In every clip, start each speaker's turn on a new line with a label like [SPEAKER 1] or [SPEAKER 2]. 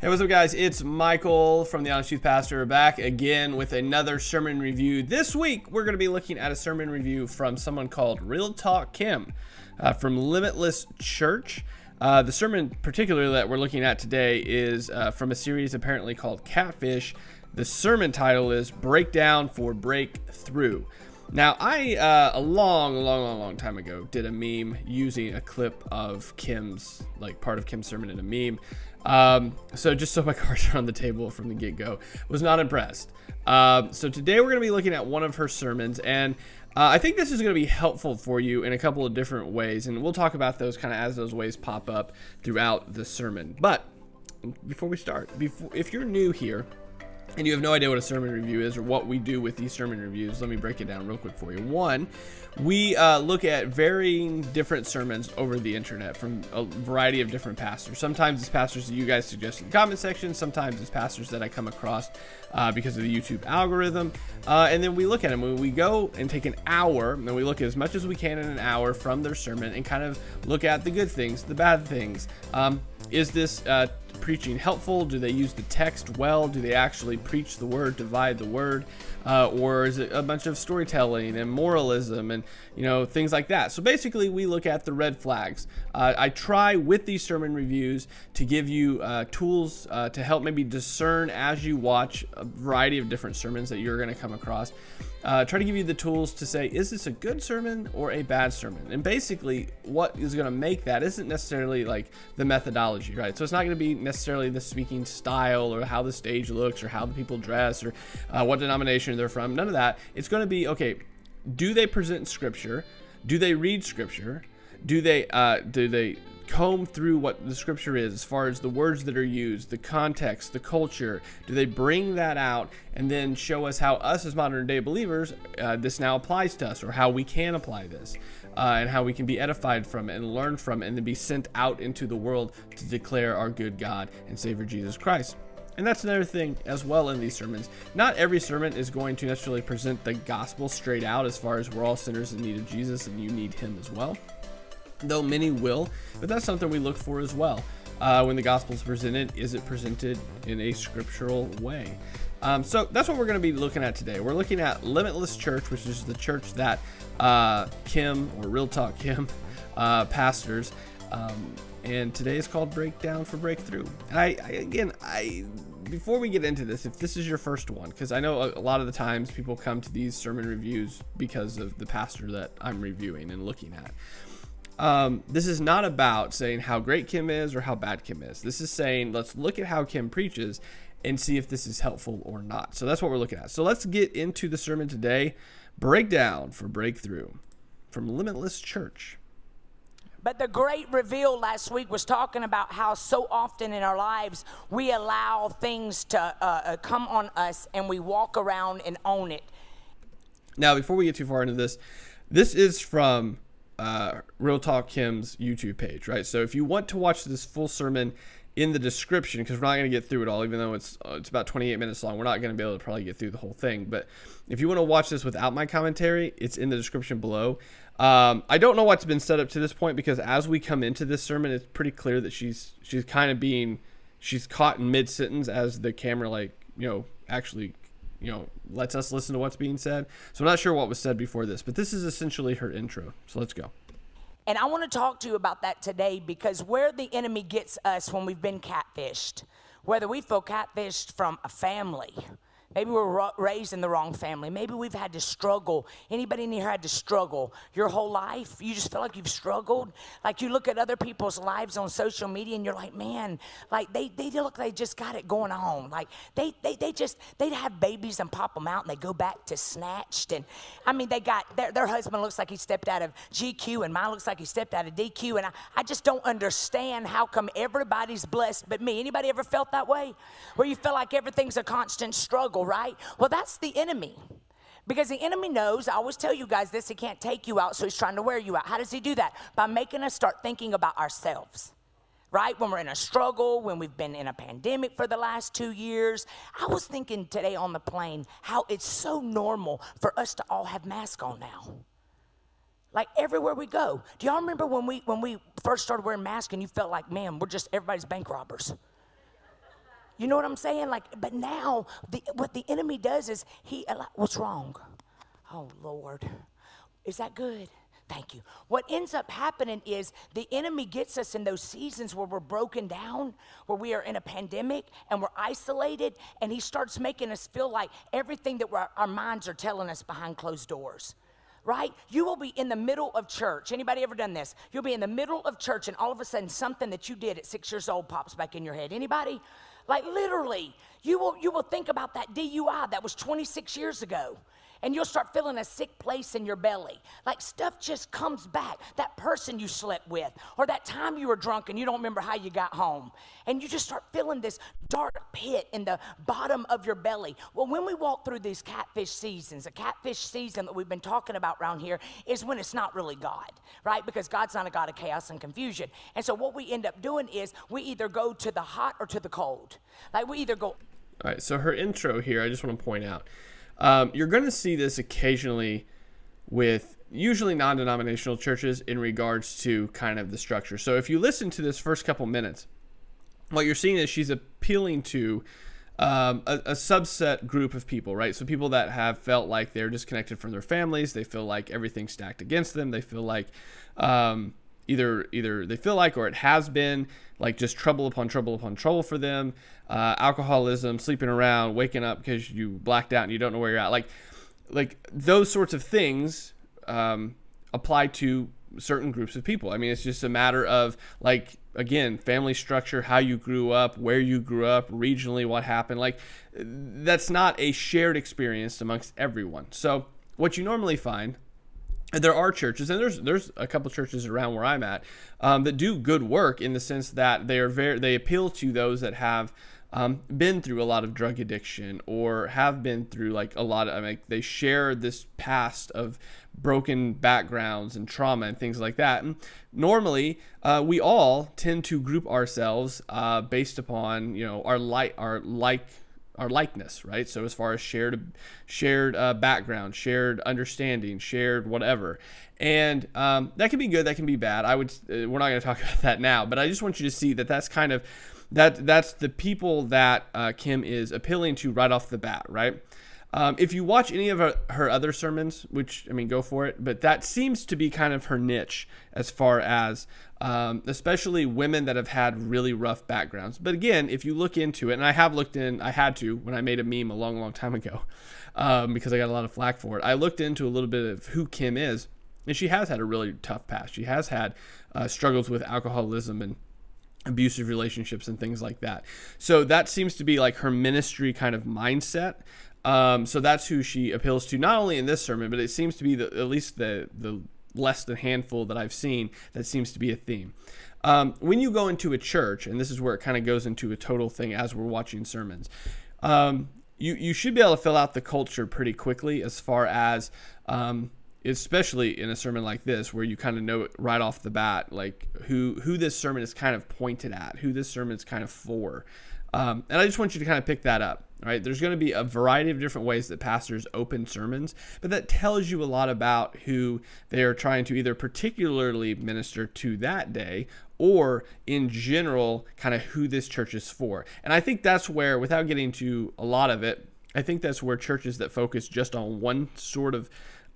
[SPEAKER 1] Hey, what's up, guys? It's Michael from the Honest Youth Pastor back again with another sermon review. This week, we're going to be looking at a sermon review from someone called Real Talk Kim uh, from Limitless Church. Uh, the sermon, particularly that we're looking at today, is uh, from a series apparently called Catfish. The sermon title is Breakdown for Breakthrough. Now, I, uh, a long, long, long, long time ago, did a meme using a clip of Kim's, like part of Kim's sermon in a meme. Um, so just so my cards are on the table from the get go, was not impressed. Um, so today we're going to be looking at one of her sermons, and uh, I think this is going to be helpful for you in a couple of different ways, and we'll talk about those kind of as those ways pop up throughout the sermon. But before we start, before if you're new here, and you have no idea what a sermon review is or what we do with these sermon reviews, let me break it down real quick for you. One, we uh, look at varying different sermons over the internet from a variety of different pastors. Sometimes it's pastors that you guys suggest in the comment section, sometimes it's pastors that I come across uh, because of the YouTube algorithm. Uh, and then we look at them. We go and take an hour, and we look as much as we can in an hour from their sermon and kind of look at the good things, the bad things. Um, is this uh, preaching helpful? Do they use the text well? Do they actually preach the word, divide the word? Uh, or is it a bunch of storytelling and moralism and you know things like that? So basically, we look at the red flags. Uh, I try with these sermon reviews to give you uh, tools uh, to help maybe discern as you watch a variety of different sermons that you're going to come across. Uh, try to give you the tools to say, is this a good sermon or a bad sermon? And basically, what is going to make that isn't necessarily like the methodology, right? So it's not going to be necessarily the speaking style or how the stage looks or how the people dress or uh, what denomination they're from. None of that. It's going to be okay. Do they present scripture? Do they read scripture? Do they uh, do they comb through what the scripture is as far as the words that are used, the context, the culture? Do they bring that out and then show us how us as modern day believers uh, this now applies to us or how we can apply this? Uh, and how we can be edified from it and learn from it and then be sent out into the world to declare our good God and Savior Jesus Christ. And that's another thing as well in these sermons. Not every sermon is going to necessarily present the gospel straight out as far as we're all sinners in need of Jesus and you need Him as well though many will, but that's something we look for as well. Uh, when the gospel is presented, is it presented in a scriptural way? Um, so that's what we're going to be looking at today. We're looking at Limitless Church, which is the church that uh, Kim or Real Talk Kim uh, pastors. Um, and today is called Breakdown for Breakthrough. And I, I again, I before we get into this, if this is your first one, because I know a, lot of the times people come to these sermon reviews because of the pastor that I'm reviewing and looking at. Um, this is not about saying how great Kim is or how bad Kim is. This is saying let's look at how Kim preaches and see if this is helpful or not. So that's what we're looking at. So let's get into the sermon today. Breakdown for breakthrough from Limitless Church.
[SPEAKER 2] But the great reveal last week was talking about how so often in our lives we allow things to uh, uh come on us and we walk around and own it.
[SPEAKER 1] Now, before we get too far into this, this is from uh, Real Talk Kim's YouTube page, right? So if you want to watch this full sermon in the description, because we're not going to get through it all, even though it's uh, it's about 28 minutes long, we're not going to be able to probably get through the whole thing. But if you want to watch this without my commentary, it's in the description below. Um, I don't know what's been set up to this point because as we come into this sermon, it's pretty clear that she's she's kind of being she's caught in mid sentence as the camera like you know actually you know lets us listen to what's being said. So I'm not sure what was said before this, but this is essentially her intro. So let's go.
[SPEAKER 2] And I want to talk to you about that today because where the enemy gets us when we've been catfished, whether we feel catfished from a family, Maybe we're raised in the wrong family. Maybe we've had to struggle. Anybody in here had to struggle your whole life? You just feel like you've struggled. Like you look at other people's lives on social media and you're like, man, like they, they look like they just got it going on. Like they, they, they just, they'd have babies and pop them out and they go back to snatched. And I mean, they got, their, their husband looks like he stepped out of GQ and mine looks like he stepped out of DQ. And I, I just don't understand how come everybody's blessed but me. Anybody ever felt that way? Where you feel like everything's a constant struggle right? Well, that's the enemy. Because the enemy knows, I always tell you guys this, he can't take you out, so he's trying to wear you out. How does he do that? By making us start thinking about ourselves right? When we're in a struggle, when we've been in a pandemic for the last two years. I was thinking today on the plane how it's so normal for us to all have masks on now. Like everywhere we go. Do y'all remember when we when we first started wearing masks and you felt like, man, we're just everybody's bank robbers? You know what I'm saying? Like, but now the, what the enemy does is he, what's wrong? Oh, Lord. Is that good? Thank you. What ends up happening is the enemy gets us in those seasons where we're broken down, where we are in a pandemic and we're isolated, and he starts making us feel like everything that our minds are telling us behind closed doors right you will be in the middle of church anybody ever done this you'll be in the middle of church and all of a sudden something that you did at six years old pops back in your head anybody like literally you will you will think about that dui that was 26 years ago and you'll start feeling a sick place in your belly. Like stuff just comes back. That person you slept with, or that time you were drunk and you don't remember how you got home. And you just start feeling this dark pit in the bottom of your belly. Well, when we walk through these catfish seasons, a catfish season that we've been talking about around here is when it's not really God, right? Because God's not a God of chaos and confusion. And so what we end up doing is we either go to the hot or to the cold. Like we either go. All
[SPEAKER 1] right, so her intro here, I just want to point out um, you're going to see this occasionally with usually non denominational churches in regards to kind of the structure. So if you listen to this first couple minutes, what you're seeing is she's appealing to um, a, a, subset group of people, right? So people that have felt like they're disconnected from their families, they feel like everything's stacked against them, they feel like um, either either they feel like or it has been like just trouble upon trouble upon trouble for them. Uh, alcoholism sleeping around waking up because you blacked out and you don't know where you're at. Like like those sorts of things um, apply to certain groups of people. I mean it's just a matter of like again family structure how you grew up where you grew up regionally what happened. Like that's not a shared experience amongst everyone. So what you normally find there are churches, and there's there's a couple churches around where I'm at um, that do good work in the sense that they are very they appeal to those that have um, been through a lot of drug addiction or have been through like a lot of mean, they share this past of broken backgrounds and trauma and things like that. And normally, uh, we all tend to group ourselves uh, based upon you know our like our like our likeness, right? So as far as shared shared uh, background, shared understanding, shared whatever, and um, that can be good, that can be bad. I would uh, we're not going to talk about that now, but I just want you to see that that's kind of that that's the people that uh, Kim is appealing to right off the bat, right? Um, if you watch any of her, her, other sermons, which I mean, go for it, but that seems to be kind of her niche as far as um, especially women that have had really rough backgrounds. But again, if you look into it, and I have looked in, I had to when I made a meme a long, long time ago um, because I got a lot of flack for it. I looked into a little bit of who Kim is, and she has had a really tough past. She has had uh, struggles with alcoholism and abusive relationships and things like that. So that seems to be like her ministry kind of mindset. Um, so that's who she appeals to, not only in this sermon, but it seems to be the, at least the the less than handful that I've seen that seems to be a theme. Um, when you go into a church, and this is where it kind of goes into a total thing as we're watching sermons, um, you you should be able to fill out the culture pretty quickly as far as um, especially in a sermon like this where you kind of know right off the bat like who who this sermon is kind of pointed at who this sermon is kind of for um, and i just want you to kind of pick that up right? There's going to be a variety of different ways that pastors open sermons but that tells you a lot about who they are trying to either particularly minister to that day or in general kind of who this church is for. And i think that's where without getting to a lot of it i think that's where churches that focus just on one sort of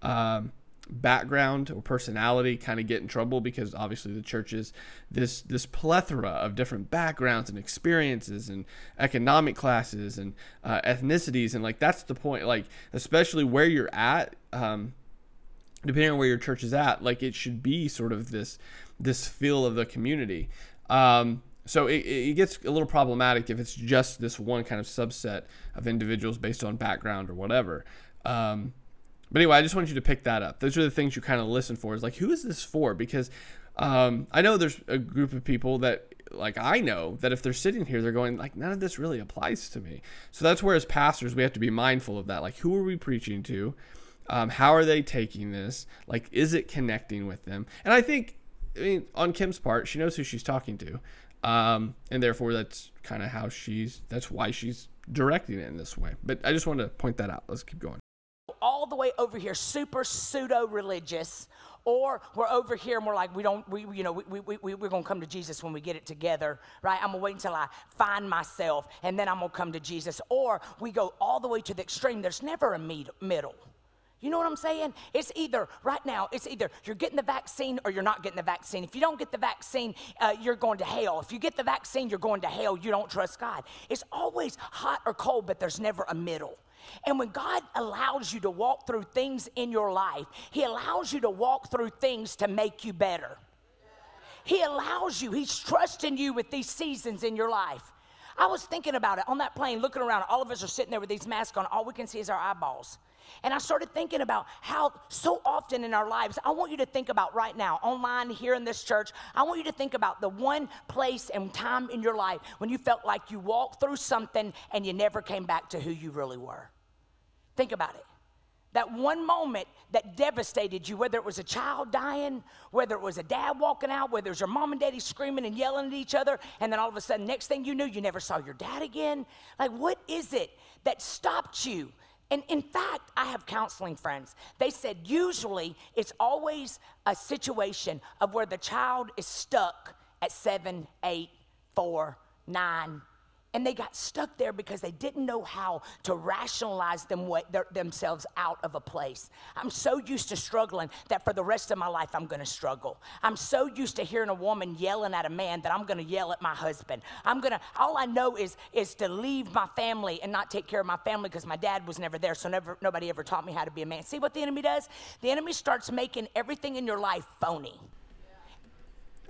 [SPEAKER 1] um, background or personality kind of get in trouble because obviously the church is this this plethora of different backgrounds and experiences and economic classes and uh, ethnicities and like that's the point like especially where you're at um, depending on where your church is at like it should be sort of this this feel of the community. Um, so it, it gets a little problematic if it's just this one kind of subset of individuals based on background or whatever. Um, but anyway, I just want you to pick that up. Those are the things you kind of listen for. Is like, who is this for? Because um, I know there's a group of people that, like I know, that if they're sitting here, they're going like, none of this really applies to me. So that's where, as pastors, we have to be mindful of that. Like, who are we preaching to? Um, how are they taking this? Like, is it connecting with them? And I think, I mean, on Kim's part, she knows who she's talking to, um, and therefore that's kind of how she's. That's why she's directing it in this way. But I just wanted to point that out. Let's keep going
[SPEAKER 2] all the way over here, super pseudo religious, or we're over here and we're like, we don't, we, you know, we, we, we, we're going to come to Jesus when we get it together, right? I'm going to wait until I find myself and then I'm going to come to Jesus. Or we go all the way to the extreme. There's never a middle. You know what I'm saying? It's either, right now, it's either you're getting the vaccine or you're not getting the vaccine. If you don't get the vaccine, uh, you're going to hell. If you get the vaccine, you're going to hell. You don't trust God. It's always hot or cold, but there's never a middle. And when God allows you to walk through things in your life, He allows you to walk through things to make you better. He allows you, He's trusting you with these seasons in your life. I was thinking about it on that plane, looking around. All of us are sitting there with these masks on. All we can see is our eyeballs. And I started thinking about how so often in our lives, I want you to think about right now, online, here in this church, I want you to think about the one place and time in your life when you felt like you walked through something and you never came back to who you really were. Think about it. That one moment that devastated you, whether it was a child dying, whether it was a dad walking out, whether it was your mom and daddy screaming and yelling at each other, and then all of a sudden, next thing you knew, you never saw your dad again. Like, what is it that stopped you? And in fact, I have counseling friends. They said usually it's always a situation of where the child is stuck at seven, eight, four, nine, and they got stuck there because they didn't know how to rationalize them their, themselves out of a place. I'm so used to struggling that for the rest of my life I'm going to struggle. I'm so used to hearing a woman yelling at a man that I'm going to yell at my husband. I'm going to all I know is is to leave my family and not take care of my family because my dad was never there, so never nobody ever taught me how to be a man. See what the enemy does? The enemy starts making everything in your life phony.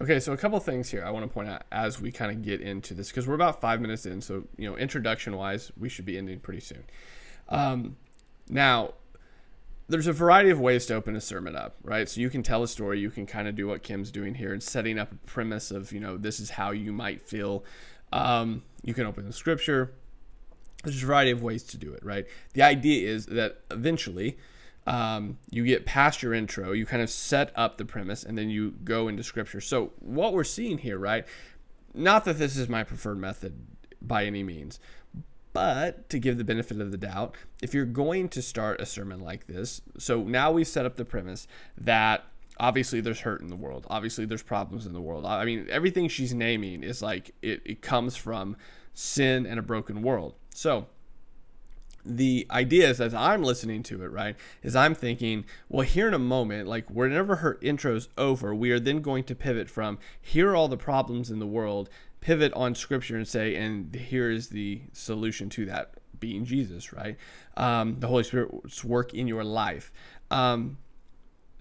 [SPEAKER 1] Okay, so a couple things here I want to point out as we kind of get into this because we're about five minutes in. So, you know, introduction wise, we should be ending pretty soon. Um, now, there's a variety of ways to open a sermon up, right? So you can tell a story, you can kind of do what Kim's doing here and setting up a premise of, you know, this is how you might feel. Um, you can open the scripture. There's a variety of ways to do it, right? The idea is that eventually, um, you get past your intro, you kind of set up the premise, and then you go into scripture. So, what we're seeing here, right? Not that this is my preferred method by any means, but to give the benefit of the doubt, if you're going to start a sermon like this, so now we've set up the premise that obviously there's hurt in the world, obviously there's problems in the world. I mean, everything she's naming is like it, it comes from sin and a broken world. So, the idea is as I'm listening to it, right, is I'm thinking, well, here in a moment, like whenever her intro's over, we are then going to pivot from here are all the problems in the world, pivot on scripture and say, and here is the solution to that being Jesus, right? Um, the Holy Spirit's work in your life. Um,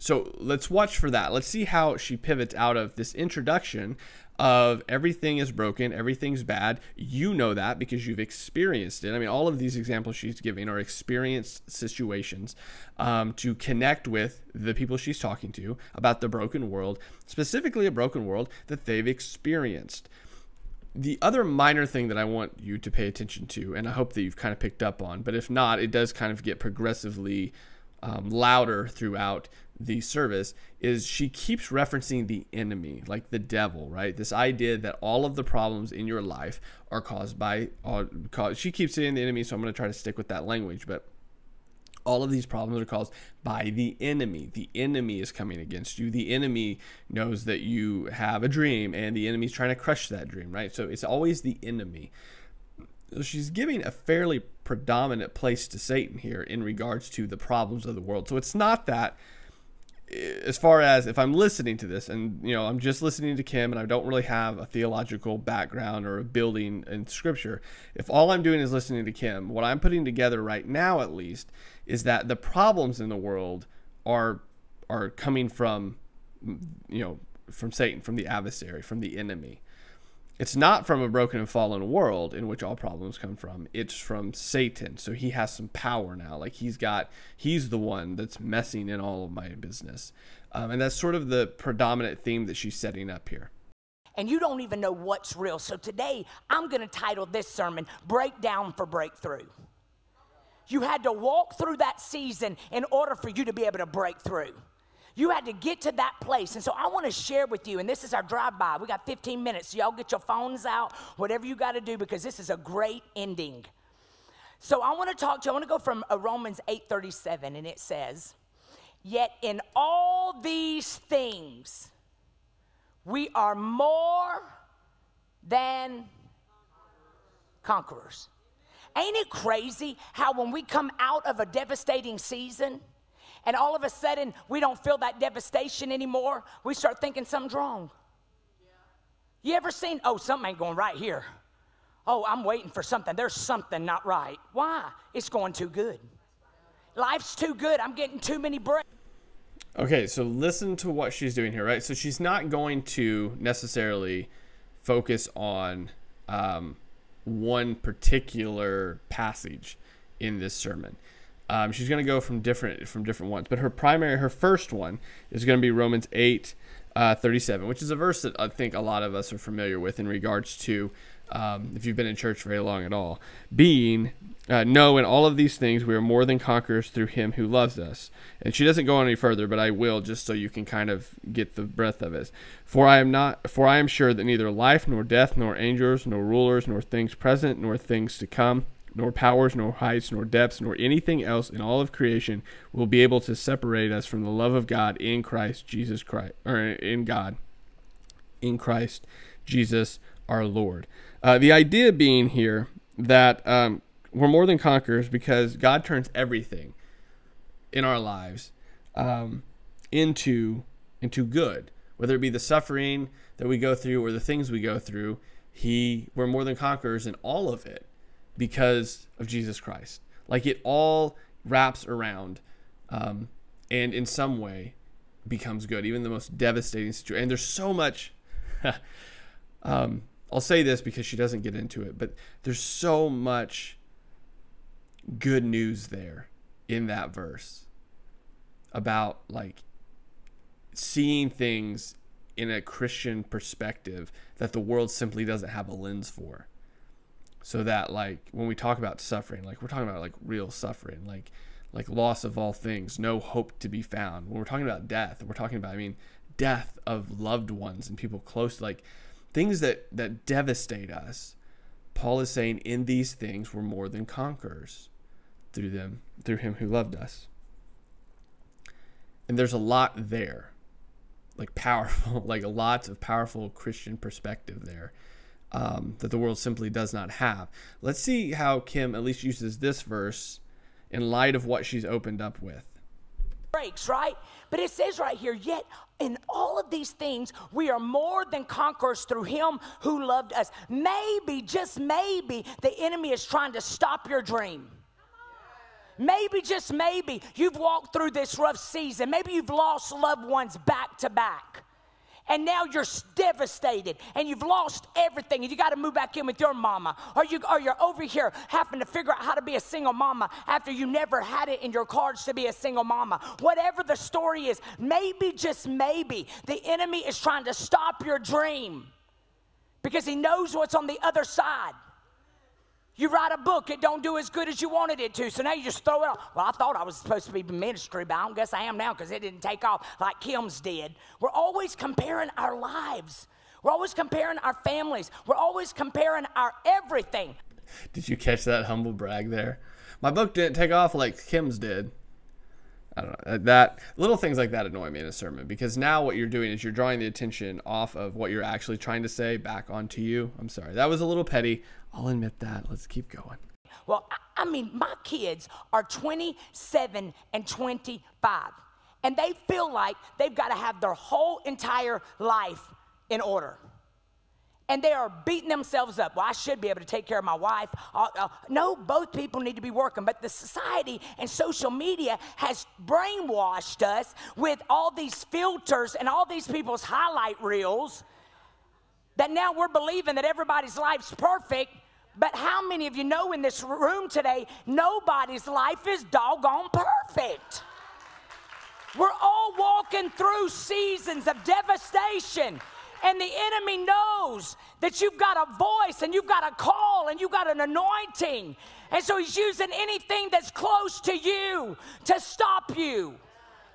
[SPEAKER 1] so let's watch for that. Let's see how she pivots out of this introduction of everything is broken, everything's bad. You know that because you've experienced it. I mean, all of these examples she's giving are experienced situations um, to connect with the people she's talking to about the broken world, specifically a broken world that they've experienced. The other minor thing that I want you to pay attention to, and I hope that you've kind of picked up on, but if not, it does kind of get progressively um, louder throughout the service is she keeps referencing the enemy, like the devil, right? This idea that all of the problems in your life are caused by, uh, cause, she keeps saying the enemy, so I'm going to try to stick with that language, but all of these problems are caused by the enemy. The enemy is coming against you. The enemy knows that you have a dream, and the enemy's trying to crush that dream, right? So it's always the enemy. She's giving a fairly predominant place to Satan here in regards to the problems of the world. So it's not that eh, as far as if I'm listening to this and you know I'm just listening to Kim and I don't really have a theological background or a building in scripture, if all I'm doing is listening to Kim, what I'm putting together right now at least is that the problems in the world are are coming from you know from Satan, from the adversary, from the enemy. It's not from a broken and fallen world in which all problems come from. It's from Satan. So he has some power now. Like he's got, he's the one that's messing in all of my business. Um, and that's sort of the predominant theme that she's setting up here.
[SPEAKER 2] And you don't even know what's real. So today, I'm going to title this sermon Breakdown for Breakthrough. You had to walk through that season in order for you to be able to break through. You had to get to that place. And so I want to share with you, and this is our drive by. We got 15 minutes. So y'all get your phones out, whatever you got to do, because this is a great ending. So I want to talk to you. I want to go from uh, Romans 8:37, and it says, Yet in all these things, we are more than conquerors. Ain't it crazy how when we come out of a devastating season and all of a sudden we don't feel that devastation anymore, we start thinking something's wrong? You ever seen, oh, something ain't going right here? Oh, I'm waiting for something. There's something not right. Why? It's going too good. Life's too good. I'm getting too many breaks.
[SPEAKER 1] Okay, so listen to what she's doing here, right? So she's not going to necessarily focus on um, one particular passage in this sermon. Um, she's going to go from different from different ones, but her primary, her first one is going to be Romans eight uh, thirty seven, which is a verse that I think a lot of us are familiar with in regards to um, if you've been in church very long at all, being uh, no, in all of these things we are more than conquerors through Him who loves us. And she doesn't go any further, but I will just so you can kind of get the breadth of it. For I am not, for I am sure that neither life nor death nor angels nor rulers nor things present nor things to come nor powers, nor heights, nor depths, nor anything else in all of creation will be able to separate us from the love of God in Christ Jesus Christ, or in God, in Christ Jesus our Lord. Uh, the idea being here that um, we're more than conquerors because God turns everything in our lives um, into into good, whether it be the suffering that we go through or the things we go through. He we're more than conquerors in all of it because of Jesus Christ. Like it all wraps around, um, and in some way becomes good, even the most devastating situation. And there's so much. um, I'll say this because she doesn't get into it, but there's so much good news there in that verse about like seeing things in a Christian perspective that the world simply doesn't have a lens for. So that like when we talk about suffering, like we're talking about like real suffering, like like loss of all things, no hope to be found. When we're talking about death, we're talking about I mean death of loved ones and people close like things that that devastate us paul is saying in these things we're more than conquerors through them through him who loved us and there's a lot there like powerful like lots of powerful christian perspective there um, that the world simply does not have let's see how kim at least uses this verse in light of what she's opened up with
[SPEAKER 2] breaks, right? But it says right here, yet in all of these things, we are more than conquerors through him who loved us. Maybe, just maybe, the enemy is trying to stop your dream. Maybe, just maybe, you've walked through this rough season. Maybe you've lost loved ones back to back and now you're devastated and you've lost everything and you got to move back in with your mama. Or you or you're over here having to figure out how to be a single mama after you never had it in your cards to be a single mama. Whatever the story is maybe just maybe the enemy is trying to stop your dream because he knows what's on the other side you write a book, it don't do as good as you wanted it to, so now you just throw it off. Well, I thought I was supposed to be ministry, but I don't guess I am now because it didn't take off like Kim's did. We're always comparing our lives. We're always comparing our families. We're always comparing our everything.
[SPEAKER 1] Did you catch that humble brag there? My book didn't take off like Kim's did. I don't know that little things like that annoy me in a sermon because now what you're doing is you're drawing the attention off of what you're actually trying to say back onto you. I'm sorry, that was a little petty. I'll admit that. Let's keep going.
[SPEAKER 2] Well, I mean, my kids are 27 and 25, and they feel like they've got to have their whole entire life in order and they are beating themselves up. Well, I should be able to take care of my wife. Uh, no, both people need to be working. But the society and social media has brainwashed us with all these filters and all these people's highlight reels that now we're believing that everybody's life's perfect. But how many of you know in this room today, nobody's life is doggone perfect? We're all walking through seasons of devastation and the enemy knows that you've got a voice and you've got a call and you've got an anointing. And so he's using anything that's close to you to stop you.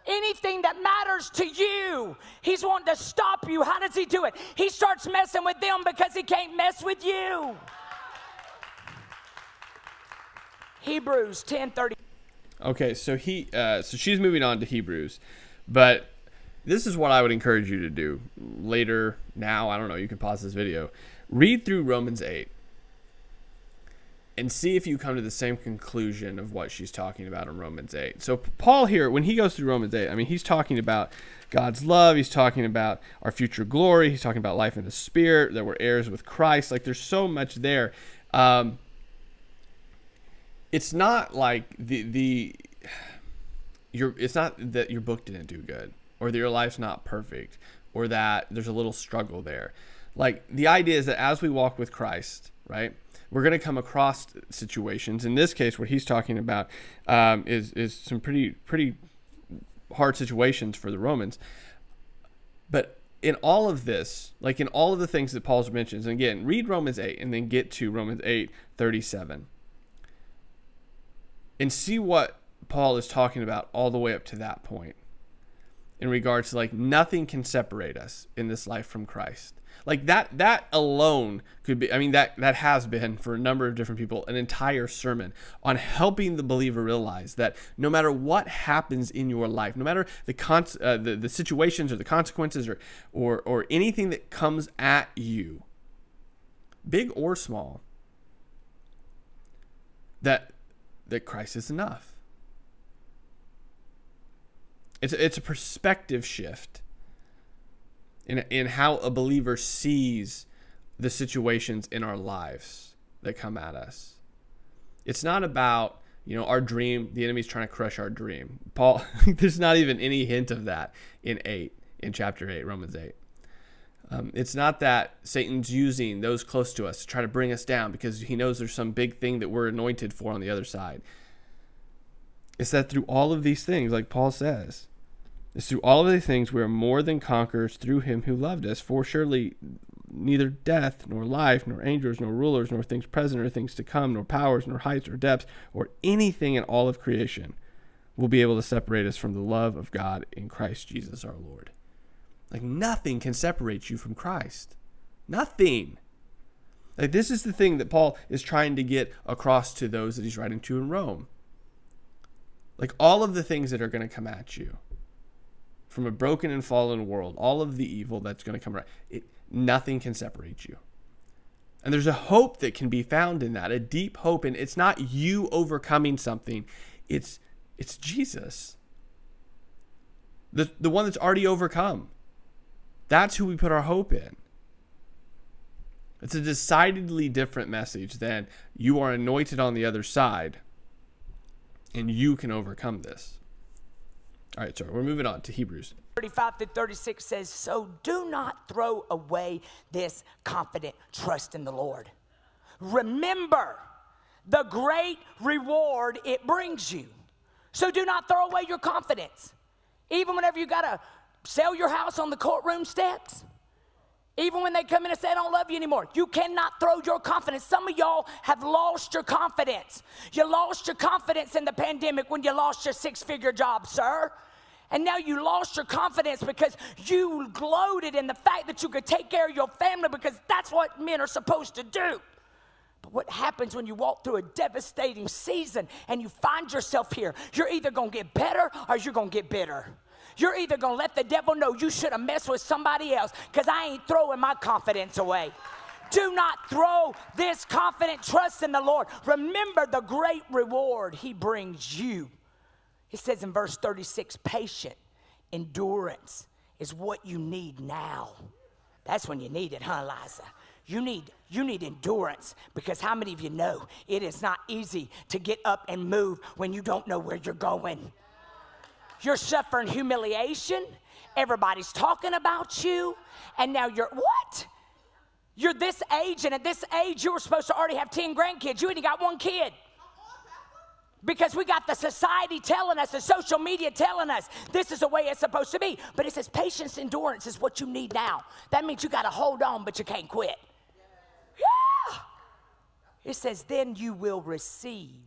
[SPEAKER 2] Anything that matters to you, he's wanting to stop you. How does he do it? He starts messing with them because he can't mess with you. Hebrews 10 30.
[SPEAKER 1] Okay, so he, uh, so she's moving on to Hebrews, but this is what I would encourage you to do later. Now, I don't know. You can pause this video, read through Romans eight, and see if you come to the same conclusion of what she's talking about in Romans 8. So, Paul here, when he goes through Romans 8, I mean, he's talking about God's love, he's talking about our future glory, he's talking about life in the Spirit, that we're heirs with Christ. Like, there's so much there. Um, it's not like the, the, your, it's not that your book didn't do good or that your life's not perfect or that there's a little struggle there. Like, the idea is that as we walk with Christ, right? we're going to come across situations. In this case, what he's talking about um, is is some pretty pretty hard situations for the Romans. But in all of this, like in all of the things that Paul mentions, and again, read Romans 8 and then get to Romans 8 37 and see what Paul is talking about all the way up to that point in regards to like nothing can separate us in this life from Christ. Like that that alone could be I mean that that has been for a number of different people an entire sermon on helping the believer realize that no matter what happens in your life, no matter the con- uh, the, the situations or the consequences or or or anything that comes at you, big or small, that that Christ is enough. It's it's a perspective shift in, in how a believer sees the situations in our lives that come at us. It's not about, you know, our dream, the enemy's trying to crush our dream. Paul, there's not even any hint of that in 8, in chapter 8, Romans 8. Um, it's not that Satan's using those close to us to try to bring us down because he knows there's some big thing that we're anointed for on the other side. It's that through all of these things, like Paul says, through all of these things we are more than conquerors through him who loved us. For surely neither death, nor life, nor angels, nor rulers, nor things present or things to come, nor powers, nor heights or depths, or anything in all of creation will be able to separate us from the love of God in Christ Jesus our Lord. Like nothing can separate you from Christ. Nothing. Like this is the thing that Paul is trying to get across to those that he's writing to in Rome. Like all of the things that are going to come at you from a broken and fallen world, all of the evil that's going to come around, it, nothing can separate you. And there's a hope that can be found in that, a deep hope. And it's not you overcoming something, it's, it's Jesus, the, the one that's already overcome. That's who we put our hope in. It's a decidedly different message than you are anointed on the other side and you can overcome this. All right, sorry, we're moving on to Hebrews.
[SPEAKER 2] 35 to 36 says, So do not throw away this confident trust in the Lord. Remember the great reward it brings you. So do not throw away your confidence. Even whenever you got to sell your house on the courtroom steps, even when they come in and say, I don't love you anymore, you cannot throw your confidence. Some of y'all have lost your confidence. You lost your confidence in the pandemic when you lost your six figure job, sir. And now you lost your confidence because you gloated in the fact that you could take care of your family because that's what men are supposed to do. But what happens when you walk through a devastating season and you find yourself here? You're either gonna get better or you're gonna get bitter. You're either gonna let the devil know you should have messed with somebody else because I ain't throwing my confidence away. Do not throw this confident trust in the Lord. Remember the great reward he brings you. It says in verse 36 patient endurance is what you need now. That's when you need it, huh, Liza? You need you need endurance because how many of you know it is not easy to get up and move when you don't know where you're going? You're suffering humiliation. Everybody's talking about you, and now you're what? You're this age, and at this age, you were supposed to already have 10 grandkids. You only got one kid. Because we got the society telling us, the social media telling us this is the way it's supposed to be. But it says patience, endurance is what you need now. That means you got to hold on, but you can't quit. Yeah. It says, then you will receive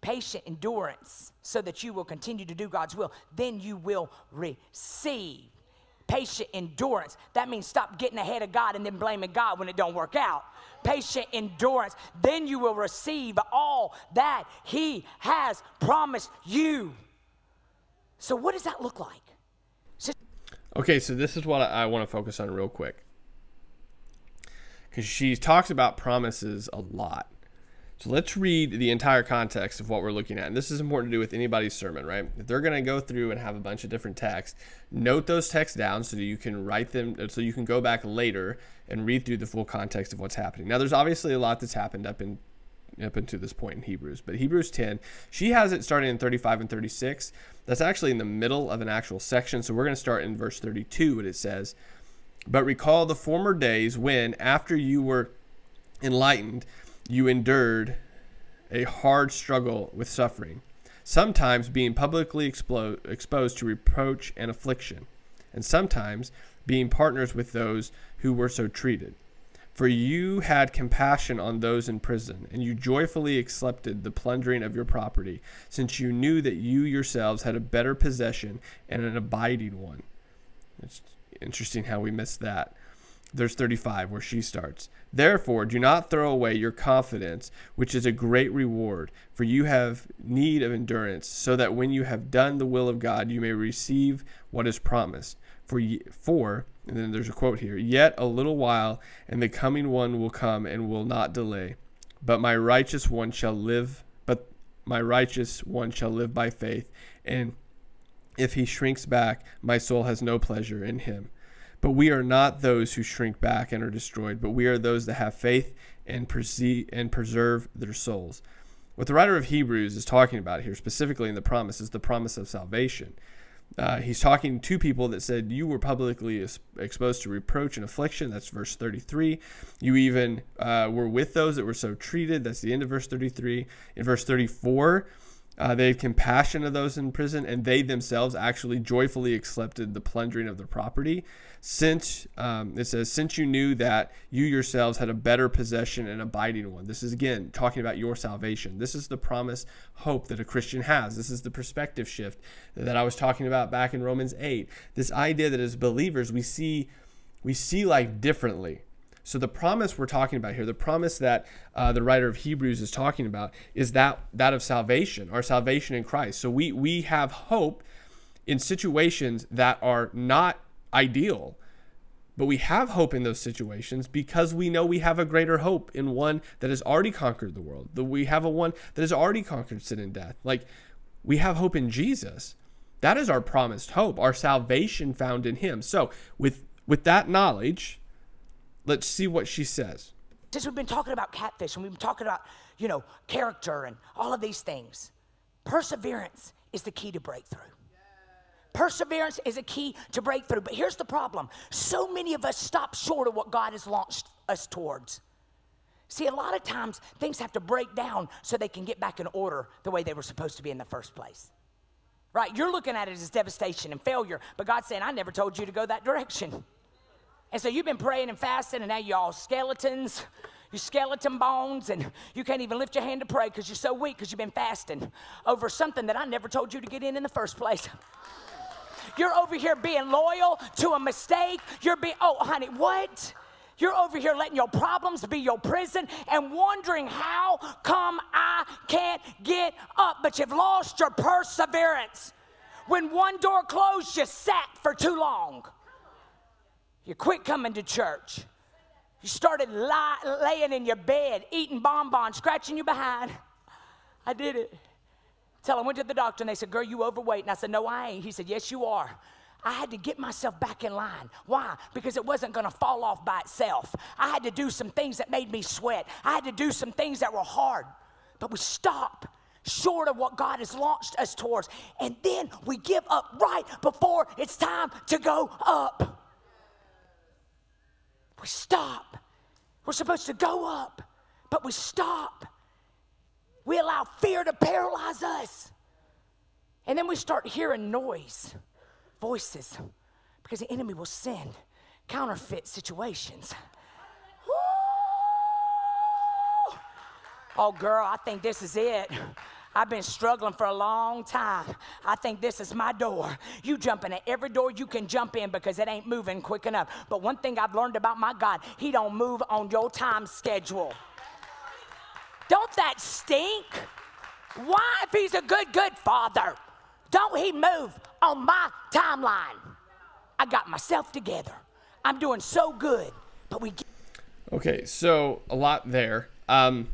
[SPEAKER 2] patient endurance so that you will continue to do God's will. Then you will receive patient endurance. That means stop getting ahead of God and then blaming God when it don't work out. Patient endurance. Then you will receive all that He has promised you. So, what does that look like? So-
[SPEAKER 1] Okay, so this is what I, I want to focus on real quick. Because she talks about promises a lot. So let's read the entire context of what we're looking at. And this is important to do with anybody's sermon, right? If they're going to go through and have a bunch of different texts, note those texts down so that you can write them, so you can go back later and read through the full context of what's happening. Now, there's obviously a lot that's happened up in up until this point in Hebrews. But Hebrews 10, she has it starting in 35 and 36. That's actually in the middle of an actual section. So we're going to start in verse 32, what it says. But recall the former days when, after you were enlightened, you endured a hard struggle with suffering, sometimes being publicly expo- exposed to reproach and affliction, and sometimes being partners with those who were so treated. For you had compassion on those in prison, and you joyfully accepted the plundering of your property, since you knew that you yourselves had a better possession and an abiding one. It's interesting how we missed that. Verse 35, where she starts. Therefore, do not throw away your confidence, which is a great reward, for you have need of endurance, so that when you have done the will of God, you may receive what is promised. For, for and then there's a quote here, yet a little while, and the coming one will come and will not delay. But my righteous one shall live, but my righteous one shall live by faith, and if he shrinks back, my soul has no pleasure in him. But we are not those who shrink back and are destroyed, but we are those that have faith and, perceive, and preserve their souls. What the writer of Hebrews is talking about here, specifically in the promise, is the promise of salvation. Uh, he's talking to people that said, You were publicly exposed to reproach and affliction. That's verse 33. You even uh, were with those that were so treated. That's the end of verse 33. In verse 34, uh, they had compassion of those in prison, and they themselves actually joyfully accepted the plundering of their property. Since um, it says, since you knew that you yourselves had a better possession and abiding one. This is again talking about your salvation. This is the promise, hope that a Christian has. This is the perspective shift that I was talking about back in Romans 8. This idea that as believers we see we see life differently. So the promise we're talking about here, the promise that uh, the writer of Hebrews is talking about, is that that of salvation, our salvation in Christ. So we we have hope in situations that are not ideal. But we have hope in those situations because we know we have a greater hope in one that has already conquered the world. That we have a one that has already conquered sin and death. Like we have hope in Jesus. That is our promised hope, our salvation found in him. So, with with that knowledge, let's see what she says.
[SPEAKER 2] Since we've been talking about catfish and we've been talking about, you know, character and all of these things, perseverance is the key to breakthrough. Perseverance is a key to breakthrough. But here's the problem so many of us stop short of what God has launched us towards. See, a lot of times things have to break down so they can get back in order the way they were supposed to be in the first place. Right? You're looking at it as devastation and failure, but God's saying, I never told you to go that direction. And so you've been praying and fasting, and now you're all skeletons, you skeleton bones, and you can't even lift your hand to pray because you're so weak because you've been fasting over something that I never told you to get in in the first place. You're over here being loyal to a mistake. You're being, oh, honey, what? You're over here letting your problems be your prison and wondering how come I can't get up, but you've lost your perseverance. When one door closed, you sat for too long. You quit coming to church. You started lie, laying in your bed, eating bonbons, scratching your behind. I did it. Till I went to the doctor and they said, Girl, you overweight. And I said, No, I ain't. He said, Yes, you are. I had to get myself back in line. Why? Because it wasn't going to fall off by itself. I had to do some things that made me sweat. I had to do some things that were hard. But we stop short of what God has launched us towards. And then we give up right before it's time to go up. We stop. We're supposed to go up, but we stop. We allow fear to paralyze us. And then we start hearing noise, voices, because the enemy will send counterfeit situations. Woo! Oh, girl, I think this is it. I've been struggling for a long time. I think this is my door. You jump in at every door you can jump in because it ain't moving quick enough. But one thing I've learned about my God, He don't move on your time schedule. Don't that stink? Why, if He's a good, good Father, don't He move on my timeline? I got myself together. I'm doing so good, but we.
[SPEAKER 1] Get- Okay, so a lot there. Um,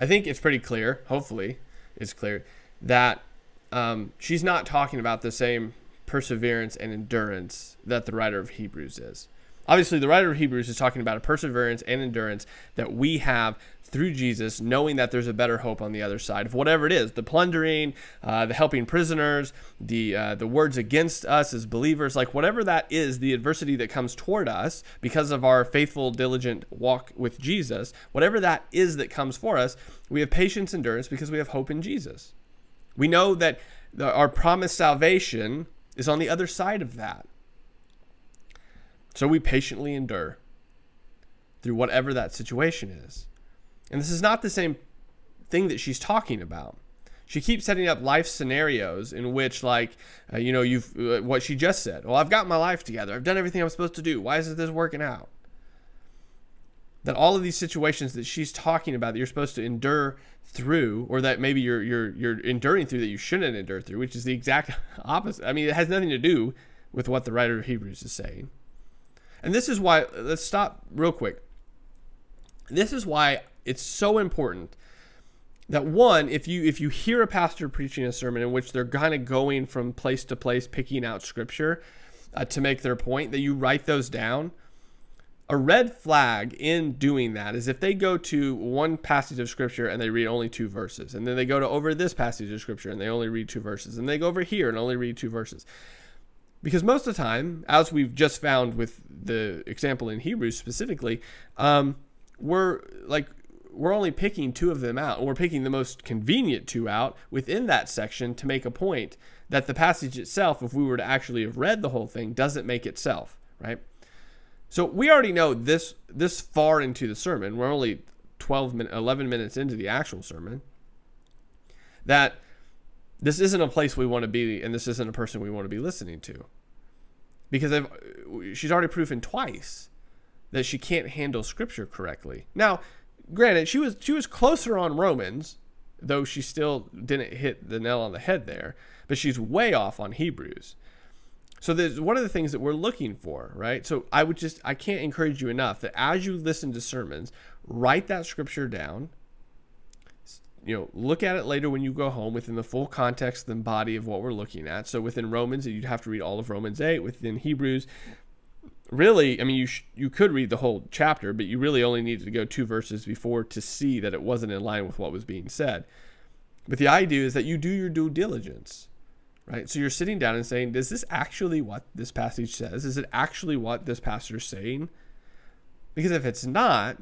[SPEAKER 1] I think it's pretty clear, hopefully it's clear, that um, she's not talking about the same perseverance and endurance that the writer of Hebrews is. Obviously, the writer of Hebrews is talking about a perseverance and endurance that we have through Jesus, knowing that there's a better hope on the other side of whatever it is the plundering, uh, the helping prisoners, the, uh, the words against us as believers, like whatever that is, the adversity that comes toward us because of our faithful, diligent walk with Jesus, whatever that is that comes for us, we have patience, endurance because we have hope in Jesus. We know that the, our promised salvation is on the other side of that. So we patiently endure through whatever that situation is. And this is not the same thing that she's talking about. She keeps setting up life scenarios in which, like, uh, you know, you've uh, what she just said. Well, I've got my life together. I've done everything I'm supposed to do. Why isn't this working out? That all of these situations that she's talking about that you're supposed to endure through, or that maybe you're you're you're enduring through that you shouldn't endure through, which is the exact opposite. I mean, it has nothing to do with what the writer of Hebrews is saying. And this is why. Let's stop real quick. This is why it's so important that one if you if you hear a pastor preaching a sermon in which they're kind of going from place to place picking out scripture uh, to make their point that you write those down a red flag in doing that is if they go to one passage of scripture and they read only two verses and then they go to over this passage of scripture and they only read two verses and they go over here and only read two verses because most of the time as we've just found with the example in hebrews specifically um, we're like we're only picking two of them out, we're picking the most convenient two out within that section to make a point that the passage itself, if we were to actually have read the whole thing, doesn't make itself, right? So we already know this this far into the sermon. We're only 12 minutes, 11 minutes into the actual sermon. That this isn't a place we want to be, and this isn't a person we want to be listening to, because I've, she's already proven twice that she can't handle Scripture correctly. Now granted, she was she was closer on Romans, though she still didn't hit the nail on the head there. But she's way off on Hebrews. So there's one of the things that we're looking for, right? So I would just I can't encourage you enough that as you listen to sermons, write that scripture down. You know, look at it later when you go home within the full context and body of what we're looking at. So within Romans, you'd have to read all of Romans 8. Within Hebrews, really, I mean, you sh- you could read the whole chapter, but you really only needed to go two verses before to see that it wasn't in line with what was being said. But the idea is that you do your due diligence, right? So you're sitting down and saying, "Is this actually what this passage says? Is it actually what this pastor is saying?" Because if it's not,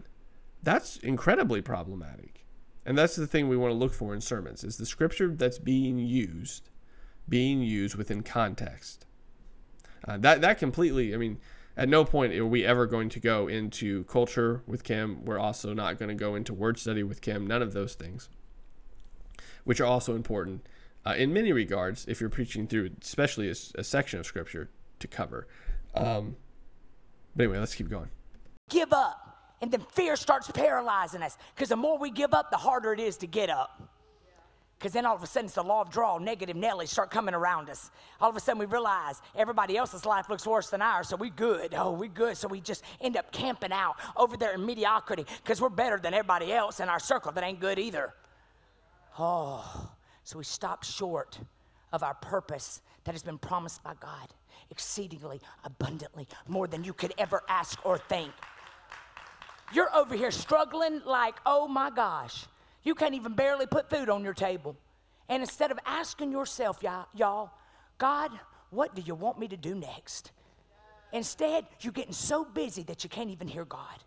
[SPEAKER 1] that's incredibly problematic. And that's the thing we want to look for in sermons: is the scripture that's being used, being used within context. Uh, that that completely, I mean at no point are we ever going to go into culture with Kim. We're also not going to go into word study with Kim. None of those things, which are also important uh, in many regards if you're preaching through, especially a, a section of scripture to cover. Um, but anyway, let's keep going.
[SPEAKER 2] Give up, and then fear starts paralyzing us because the more we give up, the harder it is to get up. Because then all of a sudden it's the law of draw, negative Nellies start coming around us. All of a sudden we realize everybody else's life looks worse than ours, so we good. Oh, we good. So we just end up camping out over there in mediocrity because we're better than everybody else in our circle that ain't good either. Oh, so we stop short of our purpose that has been promised by God exceedingly abundantly, more than you could ever ask or think. You're over here struggling like, oh my gosh. You can't even barely put food on your table. And instead of asking yourself, y'all, God, what do you want me to do next? Instead, you're getting so busy that you can't even hear God.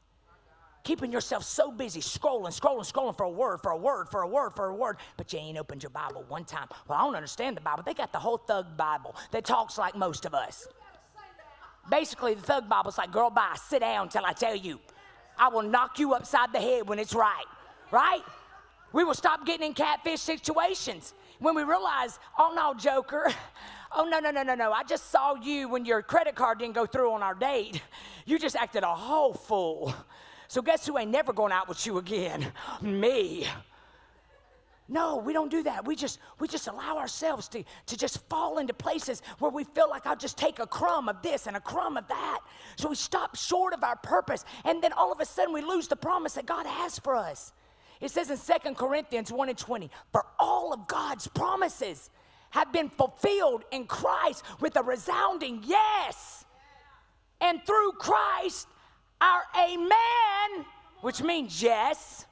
[SPEAKER 2] Keeping yourself so busy, scrolling, scrolling, scrolling for a word, for a word, for a word, for a word, but you ain't opened your Bible one time. Well, I don't understand the Bible. They got the whole thug Bible that talks like most of us. Basically, the thug Bible's like, girl, bye, sit down till I tell you. I will knock you upside the head when it's right. Right? We will stop getting in catfish situations when we realize, oh no, Joker. Oh, no, no, no, no, no. I just saw you when your credit card didn't go through on our date. You just acted a whole fool. So, guess who ain't never going out with you again? Me. No, we don't do that. We just we just allow ourselves to, to just fall into places where we feel like I'll just take a crumb of this and a crumb of that. So we stop short of our purpose, and then all of a sudden we lose the promise that God has for us. It says in Second Corinthians 1 and 20, for all of God's promises have been fulfilled in Christ with a resounding yes. And through Christ, our amen, which means yes,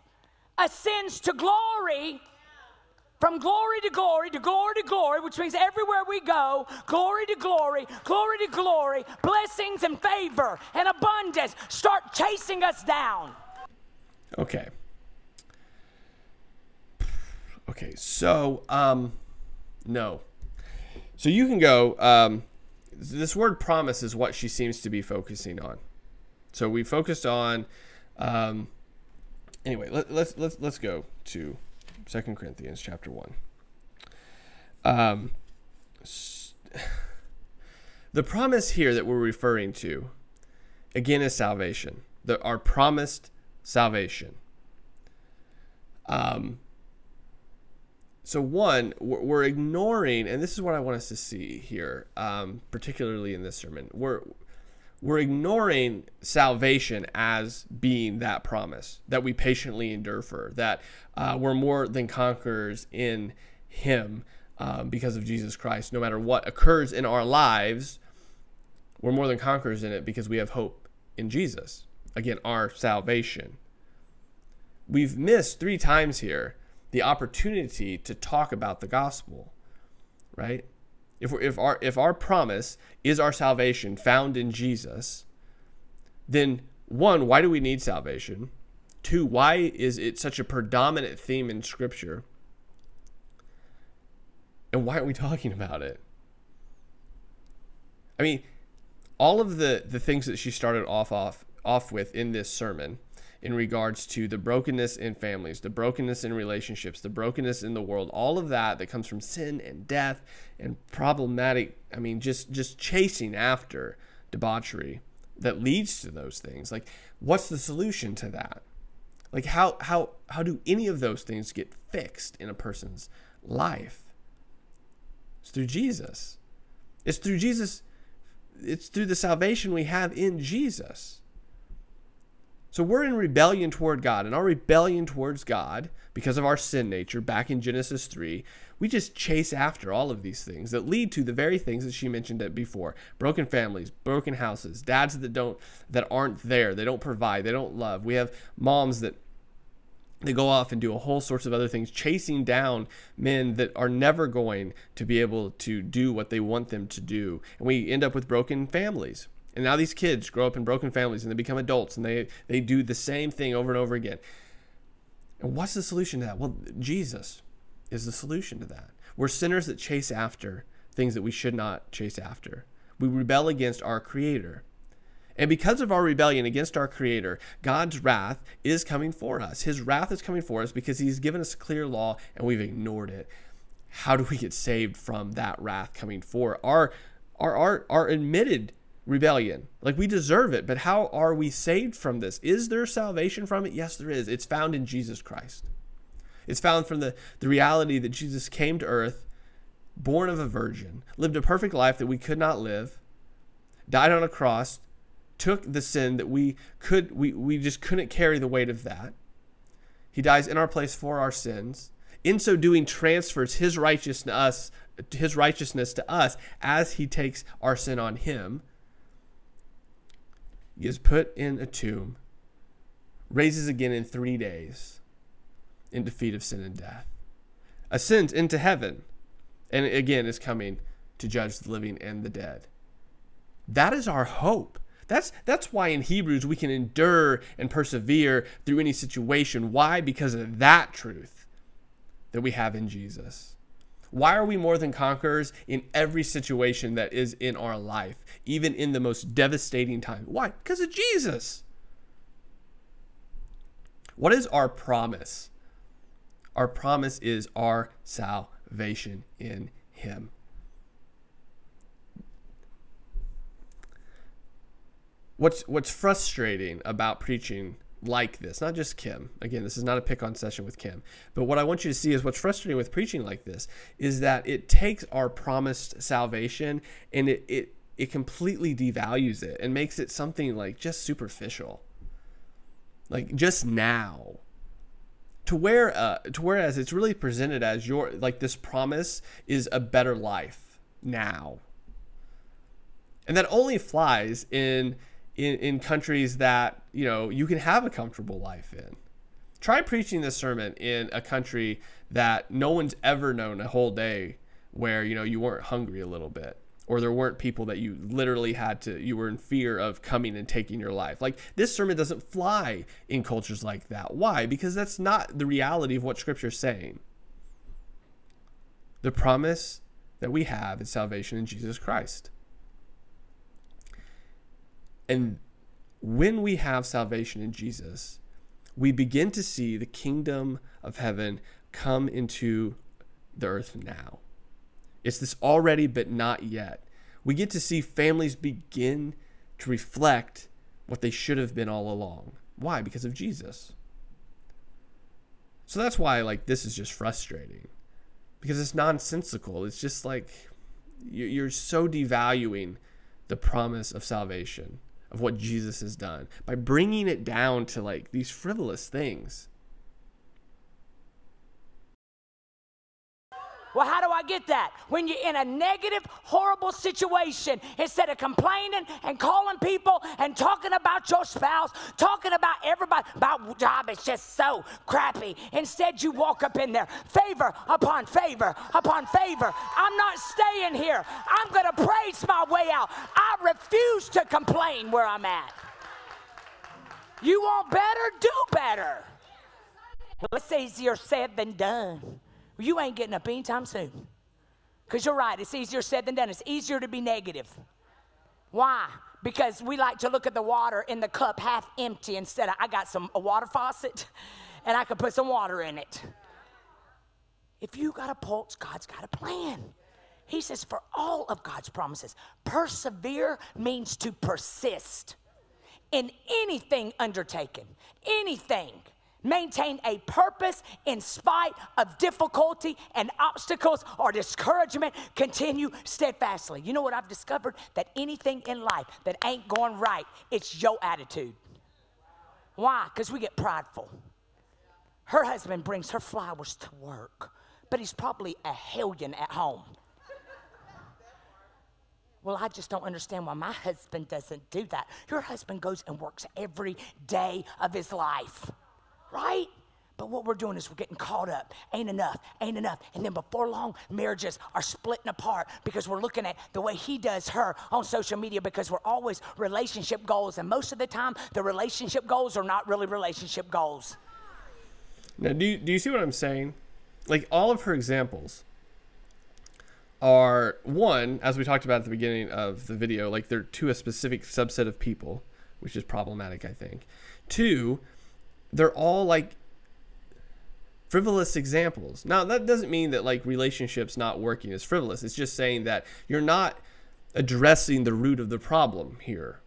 [SPEAKER 2] ascends to glory from glory to glory to glory to glory, which means everywhere we go, glory to glory, glory to glory, blessings and favor and abundance start chasing us down.
[SPEAKER 1] Okay. Okay, so um no. So you can go um this word promise is what she seems to be focusing on. So we focused on um anyway, let, let's let's let's go to Second Corinthians chapter one. Um, the promise here that we're referring to, again, is salvation. The, our promised salvation. Um, so one, we're, we're ignoring, and this is what I want us to see here, um, particularly in this sermon. We're we're ignoring salvation as being that promise that we patiently endure for, that uh, we're more than conquerors in Him um, because of Jesus Christ. No matter what occurs in our lives, we're more than conquerors in it because we have hope in Jesus. Again, our salvation. We've missed three times here the opportunity to talk about the gospel, right? If, if our if our promise is our salvation found in Jesus, then one, why do we need salvation? Two, why is it such a predominant theme in Scripture? And why aren't we talking about it? I mean, all of the the things that she started off off off with in this sermon in regards to the brokenness in families, the brokenness in relationships, the brokenness in the world, all of that that comes from sin and death and problematic, I mean just just chasing after debauchery that leads to those things. Like what's the solution to that? Like how how how do any of those things get fixed in a person's life? It's through Jesus. It's through Jesus it's through the salvation we have in Jesus. So we're in rebellion toward God, and our rebellion towards God, because of our sin nature, back in Genesis 3, we just chase after all of these things that lead to the very things that she mentioned before. Broken families broken houses dads that don't that aren't there they don't provide they don't love. We have moms that they go off and do a whole sorts of other things chasing down men that are never going to be able to do what they want them to do. And we end up with broken families and now these kids grow up in broken families and they become adults and they, they do the same thing over and over again. And what's the solution to that? Well, Jesus is the solution to that. We're sinners that chase after things that we should not chase after. We rebel against our Creator. And because of our rebellion against our Creator, God's wrath is coming for us. His wrath is coming for us because He's given us a clear law and we've ignored it. How do we get saved from that wrath coming for our our our, our admitted rebellion. Like we deserve it, but how are we saved from this? Is there salvation from it? Yes, there is. It's found in Jesus Christ. It's found from the, the reality that Jesus came to earth, born of a virgin, lived a perfect life that we could not live, died on a cross, took the sin that we could we, we just couldn't carry the weight of that. He dies in our place for our sins. In so doing, transfers his righteousness us, his righteousness to us as he takes our sin on him is put in a tomb, raises again in three days in defeat of sin and death, ascends into heaven, and again is coming to judge the living and the dead. That is our hope. That's that's why in Hebrews we can endure and persevere through any situation. Why? Because of that truth that we have in Jesus. Why are we more than conquerors in every situation that is in our life, even in the most devastating time? Why? Because of Jesus. What is our promise? Our promise is our salvation in Him. What's what's frustrating about preaching like this, not just Kim. Again, this is not a pick on session with Kim. But what I want you to see is what's frustrating with preaching like this is that it takes our promised salvation and it it, it completely devalues it and makes it something like just superficial. Like just now. To where uh, to whereas it's really presented as your like this promise is a better life now. And that only flies in in, in countries that you know you can have a comfortable life in. Try preaching this sermon in a country that no one's ever known a whole day where you know you weren't hungry a little bit or there weren't people that you literally had to you were in fear of coming and taking your life. Like this sermon doesn't fly in cultures like that. Why? Because that's not the reality of what scripture's saying. The promise that we have is salvation in jesus christ and when we have salvation in Jesus, we begin to see the kingdom of heaven come into the earth now. It's this already, but not yet. We get to see families begin to reflect what they should have been all along. Why? Because of Jesus. So that's why like this is just frustrating because it's nonsensical. It's just like you're so devaluing the promise of salvation of what Jesus has done by bringing it down to like these frivolous things.
[SPEAKER 2] Well, how do I get that? When you're in a negative, horrible situation, instead of complaining and calling people and talking about your spouse, talking about everybody, about job is just so crappy. Instead, you walk up in there, favor upon favor upon favor. I'm not staying here. I'm going to praise my way out. I refuse to complain where I'm at. You want better? Do better. Well, it's easier said than done you ain't getting up anytime soon. Because you're right, it's easier said than done. It's easier to be negative. Why? Because we like to look at the water in the cup half empty instead of, I got some a water faucet and I could put some water in it. If you got a pulse, God's got a plan. He says, for all of God's promises, persevere means to persist in anything undertaken, anything. Maintain a purpose in spite of difficulty and obstacles or discouragement. Continue steadfastly. You know what I've discovered? That anything in life that ain't going right, it's your attitude. Why? Because we get prideful. Her husband brings her flowers to work, but he's probably a hellion at home. Well, I just don't understand why my husband doesn't do that. Your husband goes and works every day of his life right? But what we're doing is we're getting caught up. Ain't enough, ain't enough. And then before long, marriages are splitting apart because we're looking at the way he does her on social media because we're always relationship goals. And most of the time, the relationship goals are not really relationship goals.
[SPEAKER 1] Now, do you, do you see what I'm saying? Like, all of her examples are one, as we talked about at the beginning of the video, like they're to a specific subset of people, which is problematic, I think. Two, they're all like frivolous examples. Now, that doesn't mean that like relationships not working is frivolous. It's just saying that you're not addressing the root of the problem here.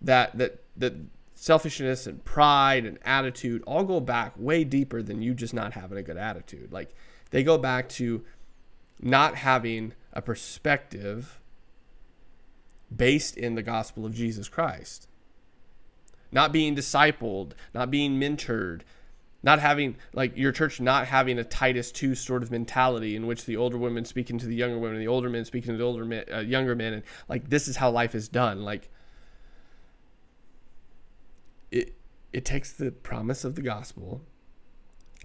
[SPEAKER 1] That that that selfishness and pride and attitude all go back way deeper than you just not having a good attitude. Like they go back to not having a perspective based in the gospel of Jesus Christ not being discipled, not being mentored, not having like your church not having a Titus two sort of mentality in which the older women speaking to the younger women, the older men speaking to the older men, uh, younger men, and like this is how life is done. Like it, it takes the promise of the gospel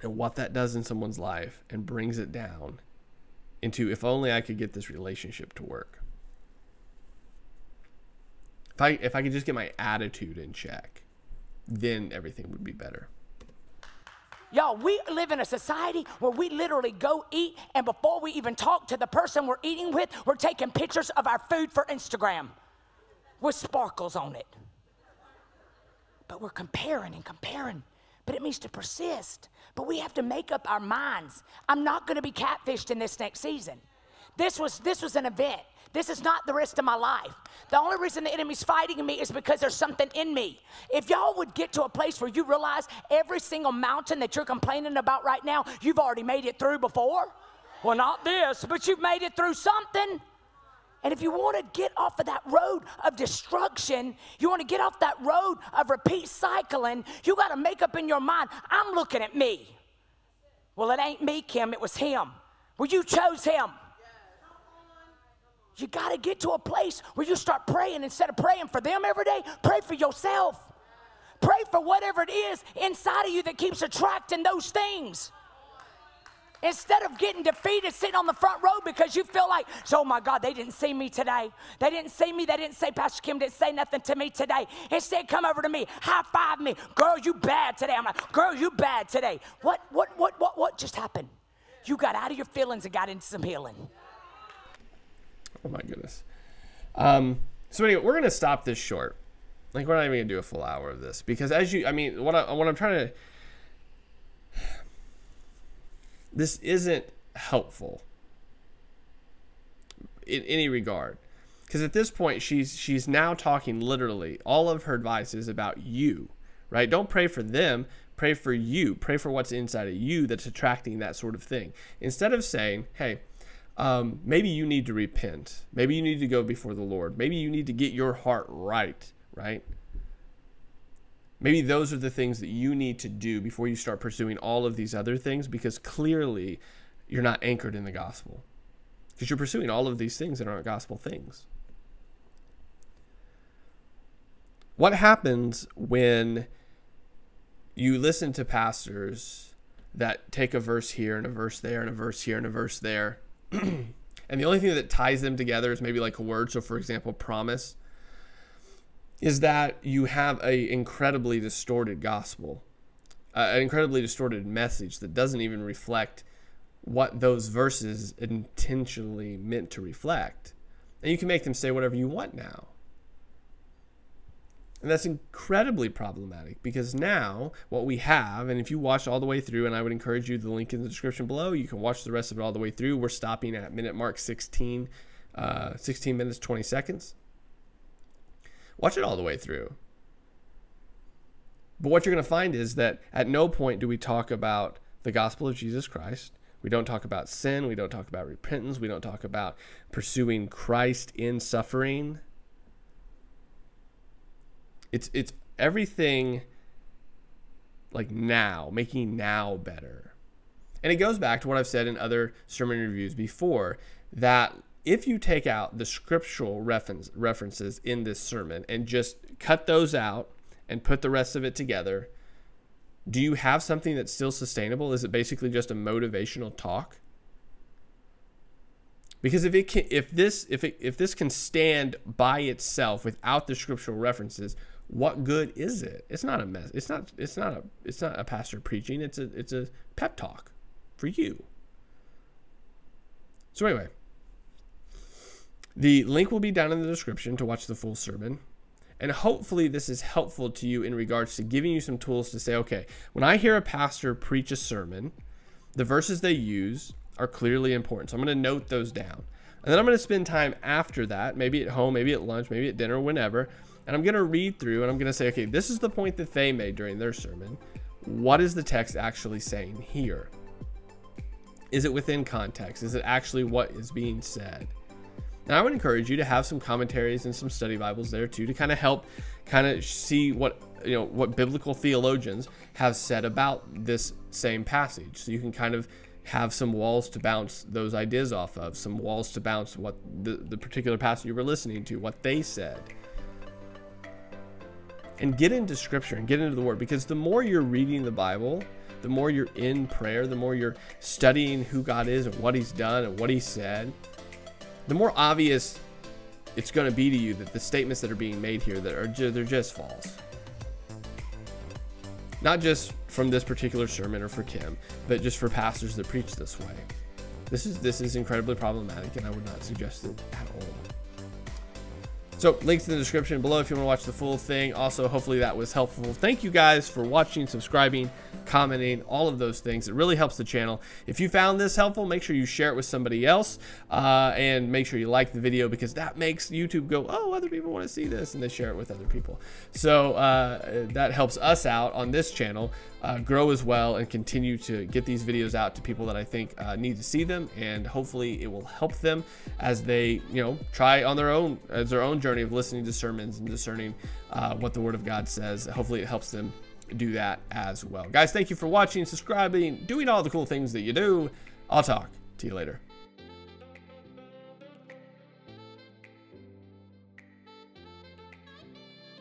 [SPEAKER 1] and what that does in someone's life and brings it down into if only I could get this relationship to work. If I if I could just get my attitude in check, then everything would be better.
[SPEAKER 2] Y'all, we live in a society where we literally go eat, and before we even talk to the person we're eating with, we're taking pictures of our food for Instagram with sparkles on it. But we're comparing and comparing. but it means to persist. But we have to make up our minds. I'm not going to be catfished in this next season. This was this was an event. This is not the rest of my life. The only reason the enemy's fighting me is because there's something in me. If y'all would get to a place where you realize every single mountain that you're complaining about right now, you've already made it through before. Well, not this, but you've made it through something. And if you want to get off of that road of destruction, you want to get off that road of repeat cycling, you got to make up in your mind, I'm looking at me. Well, it ain't me, Kim, it was him. Well, you chose him. You got to get to a place where you start praying instead of praying for them every day, pray for yourself. Pray for whatever it is inside of you that keeps attracting those things. Instead of getting defeated sitting on the front row because you feel like, oh my God, they didn't see me today. They didn't see me. They didn't say, Pastor Kim didn't say nothing to me today. Instead, come over to me, high five me. Girl, you bad today. I'm like, girl, you bad today. What, what, what, what, what just happened? You got out of your feelings and got into some healing.
[SPEAKER 1] Oh my goodness. Um, so anyway, we're gonna stop this short. Like we're not even gonna do a full hour of this because as you, I mean, what I what I'm trying to this isn't helpful in any regard because at this point she's she's now talking literally all of her advice is about you right don't pray for them pray for you pray for what's inside of you that's attracting that sort of thing instead of saying hey um, maybe you need to repent maybe you need to go before the lord maybe you need to get your heart right right Maybe those are the things that you need to do before you start pursuing all of these other things because clearly you're not anchored in the gospel. Because you're pursuing all of these things that aren't gospel things. What happens when you listen to pastors that take a verse here and a verse there and a verse here and a verse there? and the only thing that ties them together is maybe like a word. So, for example, promise is that you have a incredibly distorted gospel, uh, an incredibly distorted message that doesn't even reflect what those verses intentionally meant to reflect. And you can make them say whatever you want now. And that's incredibly problematic because now what we have, and if you watch all the way through, and I would encourage you, the link in the description below, you can watch the rest of it all the way through. We're stopping at minute mark 16, uh, 16 minutes, 20 seconds. Watch it all the way through. But what you're going to find is that at no point do we talk about the gospel of Jesus Christ. We don't talk about sin. We don't talk about repentance. We don't talk about pursuing Christ in suffering. It's it's everything like now, making now better. And it goes back to what I've said in other sermon reviews before that if you take out the scriptural reference, references in this sermon and just cut those out and put the rest of it together, do you have something that's still sustainable? Is it basically just a motivational talk? Because if it can, if this if it, if this can stand by itself without the scriptural references, what good is it? It's not a mess. It's not it's not a it's not a pastor preaching. It's a it's a pep talk for you. So anyway, the link will be down in the description to watch the full sermon. And hopefully, this is helpful to you in regards to giving you some tools to say, okay, when I hear a pastor preach a sermon, the verses they use are clearly important. So I'm going to note those down. And then I'm going to spend time after that, maybe at home, maybe at lunch, maybe at dinner, whenever. And I'm going to read through and I'm going to say, okay, this is the point that they made during their sermon. What is the text actually saying here? Is it within context? Is it actually what is being said? And I would encourage you to have some commentaries and some study Bibles there too to kind of help kind of see what you know what biblical theologians have said about this same passage. So you can kind of have some walls to bounce those ideas off of, some walls to bounce what the, the particular passage you were listening to, what they said. And get into scripture and get into the word because the more you're reading the Bible, the more you're in prayer, the more you're studying who God is and what He's done and what He said, the more obvious it's going to be to you that the statements that are being made here that are they're just false. Not just from this particular sermon or for Kim, but just for pastors that preach this way. This is this is incredibly problematic, and I would not suggest it at all. So, links in the description below if you want to watch the full thing. Also, hopefully that was helpful. Thank you guys for watching, subscribing, commenting, all of those things. It really helps the channel. If you found this helpful, make sure you share it with somebody else uh, and make sure you like the video because that makes YouTube go, oh, other people want to see this, and they share it with other people. So, uh, that helps us out on this channel uh, grow as well and continue to get these videos out to people that I think uh, need to see them, and hopefully it will help them as they, you know, try on their own as their own journey of listening to sermons and discerning uh, what the Word of God says. Hopefully it helps them do that as well. Guys, thank you for watching, subscribing, doing all the cool things that you do. I'll talk to you later.